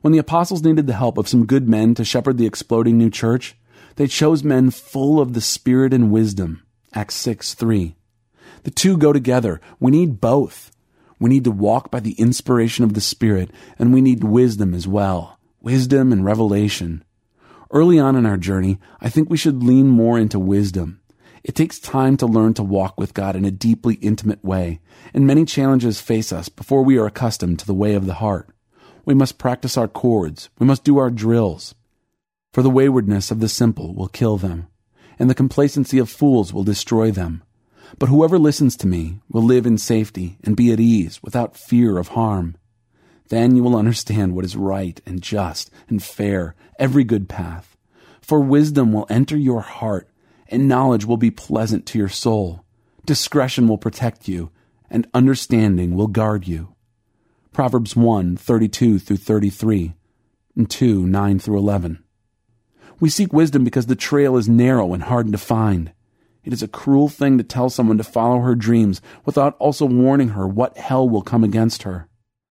When the apostles needed the help of some good men to shepherd the exploding new church, they chose men full of the Spirit and wisdom. Acts 6 3. The two go together. We need both. We need to walk by the inspiration of the Spirit, and we need wisdom as well. Wisdom and revelation. Early on in our journey, I think we should lean more into wisdom. It takes time to learn to walk with God in a deeply intimate way, and many challenges face us before we are accustomed to the way of the heart. We must practice our chords. We must do our drills. For the waywardness of the simple will kill them, and the complacency of fools will destroy them. But whoever listens to me will live in safety and be at ease without fear of harm. Then you will understand what is right and just and fair, every good path. For wisdom will enter your heart, and knowledge will be pleasant to your soul. Discretion will protect you, and understanding will guard you. Proverbs 1 32 through 33, and 2 9 through 11. We seek wisdom because the trail is narrow and hard to find. It is a cruel thing to tell someone to follow her dreams without also warning her what hell will come against her.